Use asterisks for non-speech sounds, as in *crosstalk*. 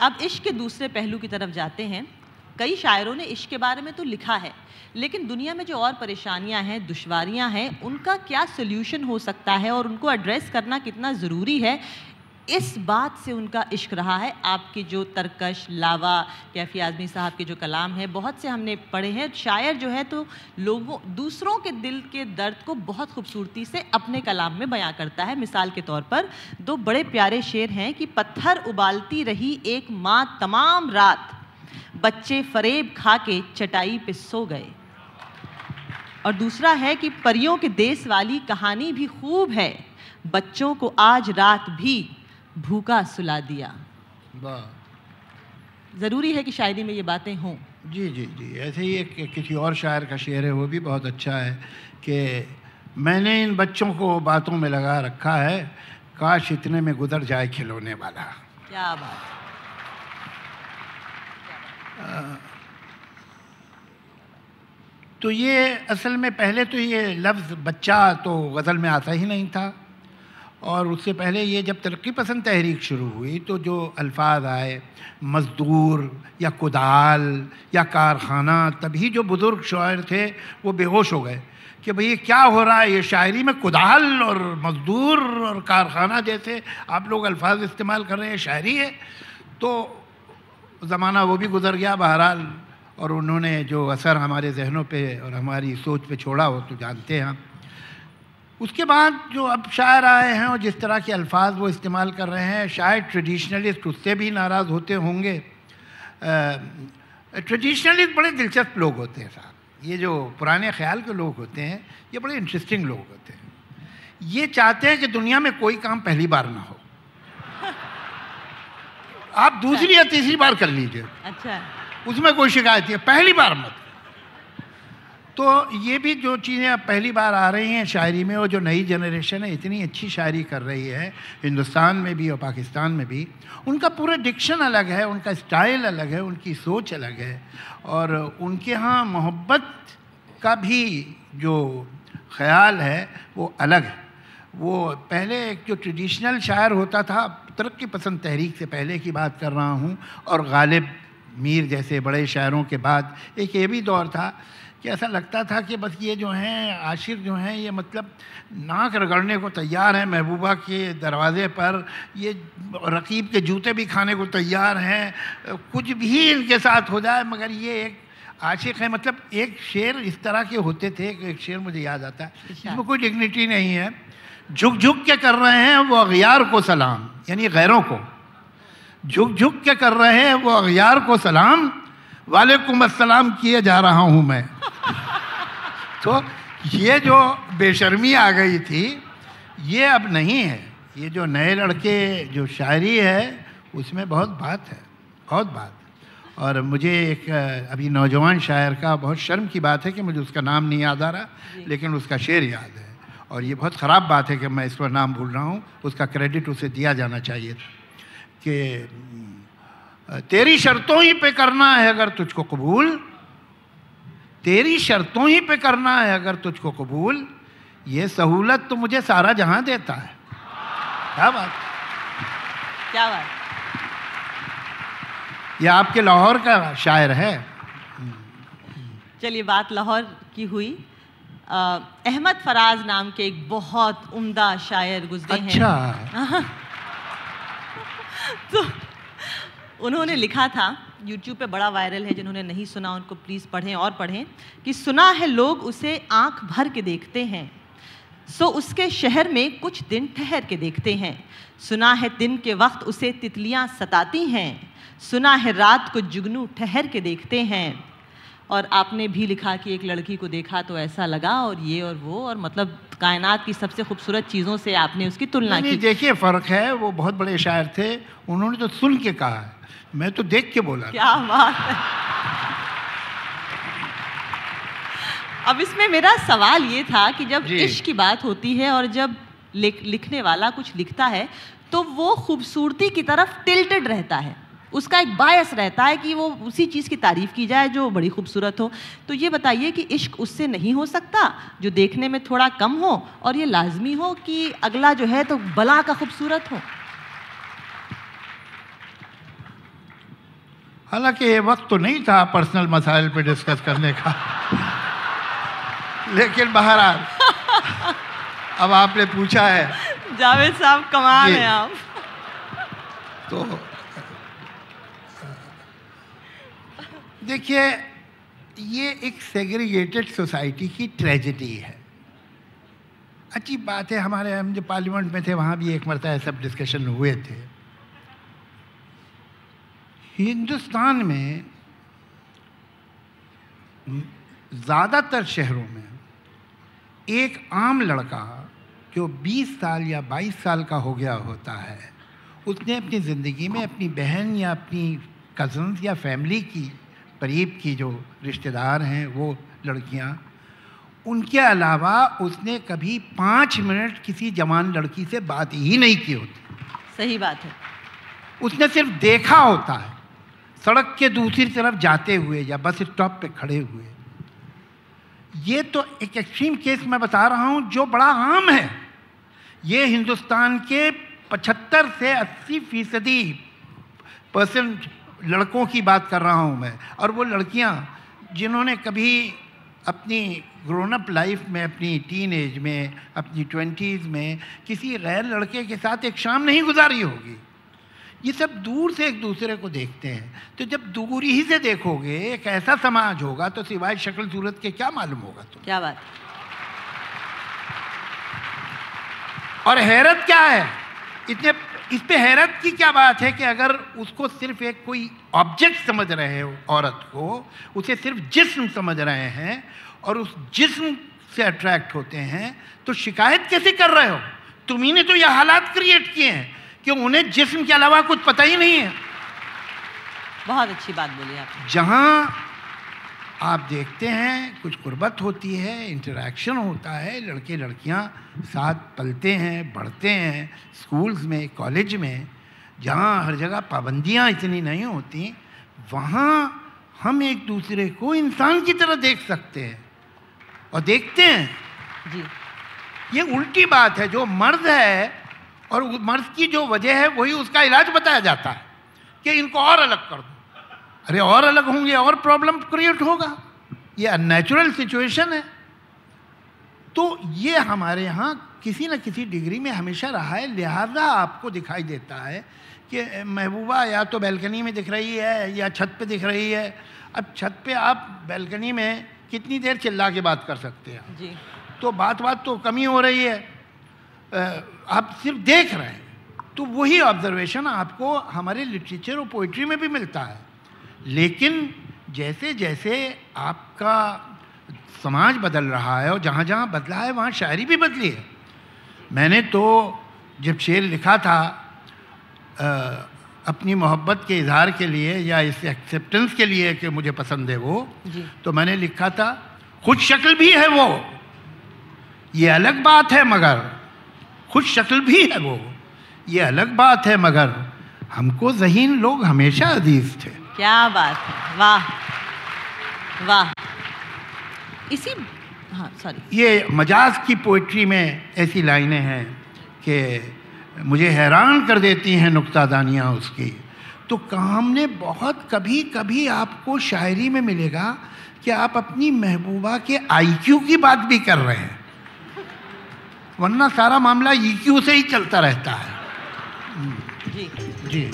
अब इश्क के दूसरे पहलू की तरफ़ जाते हैं। कई शायरों ने इश्क के बारे में तो लिखा है, लेकिन दुनिया में जो और परेशानियाँ हैं, दुश्वारियाँ हैं, उनका क्या सोल्यूशन हो सकता है और उनको एड्रेस करना कितना ज़रूरी है इस बात से उनका इश्क रहा है। आपके जो तरकश, लावा, कैफी आज़मी साहब के जो कलाम है, बहुत से हमने पढ़े हैं। शायर जो है तो लोगों, दूसरों के दिल के दर्द को बहुत खूबसूरती से अपने कलाम में बयां करता है। मिसाल के तौर पर, दो बड़े प्यारे शेर हैं कि पत्थर उबालती रही एक माँ तमाम रात। बच्चे फरेब खा के चटाई पे सो गए। और दूसरा है कि परियों के देश वाली कहानी भी खूब है। बच्चों को आज रात भी भूखा सुला दिया। ज़रूरी है कि शायरी में ये बातें हों। जी जी जी। ऐसे ही एक किसी और शायर का शेर है वो भी बहुत अच्छा है कि मैंने इन बच्चों को बातों में लगा रखा है काश इतने में गुजर जाए खिलौने वाला। क्या बात। तो ये असल में पहले तो ये लफ्ज़ बच्चा तो गज़ल में आता ही नहीं था। और उससे पहले ये जब तरक्की पसंद तहरीक शुरू हुई तो जो अल्फाज आए, मज़दूर या कुदाल या कारखाना, तभी जो बुज़ुर्ग शायर थे, वो बेहोश हो गए कि भई क्या हो रहा है? ये शायरी में कुदाल और मज़दूर और कारखाना जैसे आप लोग अल्फाज इस्तेमाल कर रहे हैं, शायरी है। तो ज़माना वो भी गुज़र गया बहरहाल, और उन्होंने जो असर हमारे जहनों पे और हमारी सोच पे छोड़ा हो तो जानते हैं हम उसके बाद जो अब शायर आए हैं और जिस तरह के अल्फाज वो इस्तेमाल कर रहे हैं शायद ट्रेडिशनलिस्ट उससे भी नाराज़ होते होंगे। ट्रेडिशनलिस्ट बड़े दिलचस्प लोग होते हैं साहब। ये जो पुराने ख्याल के लोग होते हैं ये बड़े इंटरेस्टिंग लोग होते हैं। ये चाहते हैं कि दुनिया में कोई काम पहली बार ना हो। आप दूसरी या तीसरी बार कर लीजिए। अच्छा। उसमें कोई शिकायत है। पहली बार मत। तो ये भी जो चीज़ें अब पहली बार आ रही हैं शायरी में और जो नई जनरेशन है, इतनी अच्छी शायरी कर रही है, हिंदुस्तान में भी और पाकिस्तान में भी। उनका पूरा डिक्शन अलग है, उनका स्टाइल अलग है, उनकी सोच अलग है। और उनके यहाँ मोहब्बत का भी जो ख्याल है, वो अलग है। वो पहले एक जो ट्रेडिशनल शायर होता था तरक्की पसंद तहरीक से पहले की बात कर रहा हूँ, और गालिब मीर जैसे बड़े शायरों के बाद एक ये भी दौर था कि ऐसा लगता था कि बस ये जो हैं आशिर जो हैं ये मतलब नाक रगड़ने को तैयार हैं महबूबा के दरवाज़े पर ये रकीब के जूते भी खाने को तैयार हैं कुछ भी इनके साथ हो जाए मगर ये एक आशिक है मतलब एक शेर इस तरह के होते थे एक शेर मुझे याद आता है इसमें कोई डिग्निटी नहीं है झुक झुक के कर रहे हैं वो अगयार को सलाम यानी गैरों को। झुक झुक के कर रहे हैं वो अगयार को सलाम वालेकुम अस्सलाम किए जा रहा हूँ मैं। *laughs* तो ये जो बेशर्मी आ गई थी ये अब नहीं है। ये जो नए लड़के जो शायरी है उसमें बहुत बात है बहुत बात। और मुझे एक अभी नौजवान शायर का बहुत शर्म की बात है कि मुझे उसका नाम नहीं याद आ रहा लेकिन उसका शेर याद है। और ये बहुत ख़राब बात है कि मैं इस पर नाम भूल रहा हूँ उसका क्रेडिट उसे दिया जाना चाहिए कि तेरी शर्तों ही पे करना है अगर तुझको कबूल। तेरी शर्तों ही पे करना है अगर तुझको कबूल। ये सहूलत तो मुझे सारा जहाँ देता है। क्या बात। क्या बात। ये आपके लाहौर का शायर है। चलिए बात लाहौर की हुई। अहमद फराज नाम के एक बहुत उम्दा शायर गुजरे अच्छा। हैं। *laughs* तो उन्होंने लिखा था यूट्यूब पे बड़ा वायरल है, जिन्होंने नहीं सुना, उनको प्लीज़ पढ़ें और पढ़ें, कि सुना है लोग उसे आँख भर के देखते हैं। सो उसके शहर में कुछ दिन ठहर के देखते हैं। सुना है दिन के वक्त उसे तितलियाँ सताती हैं। सुना है रात को जुगनू ठहर के देखते हैं। और आपने भी लिखा कि एक लड़की को देखा तो ऐसा लगा और ये और वो और मतलब कायनात की सबसे खूबसूरत चीज़ों से आपने उसकी तुलना की। देखिए फ़र्क है वो बहुत बड़े शायर थे उन्होंने तो सुन के कहा। है मैं तो देख के बोला क्या बात है। अब इसमें मेरा सवाल ये था कि जब इश्क की बात होती है और जब लिख, लिखने वाला कुछ लिखता है तो वो खूबसूरती की तरफ़ टिल्टेड रहता है। उसका एक बायस रहता है कि वो उसी चीज़ की तारीफ़ की जाए जो बड़ी खूबसूरत हो। तो ये बताइए कि इश्क उससे नहीं हो सकता जो देखने में थोड़ा कम हो और ये लाजमी हो कि अगला जो है तो बला का खूबसूरत हो? हालाँकि ये वक्त तो नहीं था पर्सनल मसाइल पे डिस्कस करने का। लेकिन बहरहाल अब आपने पूछा है। जावेद साहब कमाल हैं आप। देखिए, ये एक सेग्रीगेटेड सोसाइटी की ट्रेजेडी है। अच्छी बात है, हमारे हम जो पार्लियामेंट में थे, वहाँ भी एक मरतबा सब डिस्कशन हुए थे। हिंदुस्तान में ज़्यादातर शहरों में एक आम लड़का जो 20 साल या 22 साल का हो गया होता है, उसने अपनी ज़िंदगी में अपनी बहन या अपनी कज़न्स या फैमिली की करीब की जो रिश्तेदार हैं वो लड़कियाँ उनके अलावा उसने कभी पाँच मिनट किसी जवान लड़की से बात ही नहीं की होती। सही बात है। उसने सिर्फ़ देखा होता है सड़क के दूसरी तरफ़ जाते हुए या बस स्टॉप पे खड़े हुए। ये तो एक एक्सट्रीम केस मैं बता रहा हूँ जो बड़ा आम है। ये हिंदुस्तान के 75 से 80 फ़ीसदी परसेंट लड़कों की बात कर रहा हूँ मैं। और वो लड़कियाँ जिन्होंने कभी अपनी ग्रोन अप लाइफ में अपनी टीन एज में अपनी ट्वेंटीज़ में किसी गैर लड़के के साथ एक शाम नहीं गुजारी होगी। ये सब दूर से एक दूसरे को देखते हैं। तो जब दूर ही से देखोगे एक ऐसा समाज होगा तो सिवाय शक्ल सूरत के क्या मालूम होगा तुम क्या बात। और हैरत क्या है? इतने इस पे हैरत की क्या बात है कि अगर उसको सिर्फ़ एक कोई ऑब्जेक्ट समझ रहे हो औरत को उसे सिर्फ़ जिस्म समझ रहे हैं और उस जिस्म से अट्रैक्ट होते हैं तो शिकायत कैसे कर रहे हो? तुम्ही ने तो यह हालात क्रिएट किए हैं कि उन्हें जिस्म के अलावा कुछ पता ही नहीं है। बहुत अच्छी बात बोली आप जहाँ आप देखते हैं कुछ गुर्बत होती है इंटरेक्शन होता है लड़के लड़कियाँ साथ पलते हैं बढ़ते हैं स्कूल्स में कॉलेज में जहाँ हर जगह पाबंदियाँ इतनी नहीं होती वहाँ हम एक दूसरे को इंसान की तरह देख सकते हैं और देखते हैं। जी। ये उल्टी बात है जो मर्द है और मर्द की जो वजह है वही उसका इलाज बताया जाता है कि इनको और अलग कर दो। अरे और अलग होंगे और प्रॉब्लम क्रिएट होगा। ये अननेचुरल सिचुएशन है। तो ये हमारे यहाँ किसी न किसी डिग्री में हमेशा रहा है लिहाजा आपको दिखाई देता है कि महबूबा या तो बैल्कनी में दिख रही है या छत पे दिख रही है। अब छत पे आप बैल्कनी में कितनी देर चिल्ला के बात कर सकते हैं? जी। तो बात बात तो कमी हो रही है। आप सिर्फ़ देख रहे हैं। तो वही ऑब्जर्वेशन आपको हमारे लिटरेचर और पोइट्री में भी मिलता है। लेकिन जैसे जैसे आपका समाज बदल रहा है और जहाँ जहाँ बदला है वहाँ शायरी भी बदली है। मैंने तो जब शेर लिखा था अ, अपनी मोहब्बत के इजहार के लिए या इस एक्सेप्टेंस के लिए कि मुझे पसंद है वो तो मैंने लिखा था खुद शक्ल भी है वो। ये अलग बात है मगर खुद शक्ल भी है वो। ये अलग बात है मगर हमको जहीन लोग हमेशा अज़ीज़ थे। क्या बात है। वाह वाह। इसी हाँ सॉरी ये मजाज की पोइट्री में ऐसी लाइनें हैं कि मुझे हैरान कर देती हैं नुक्तादानियाँ उसकी। तो काम ने बहुत कभी कभी आपको शायरी में मिलेगा कि आप अपनी महबूबा के आईक्यू की बात भी कर रहे हैं। वरना सारा मामला ईक्यू से ही चलता रहता है। जी। जी।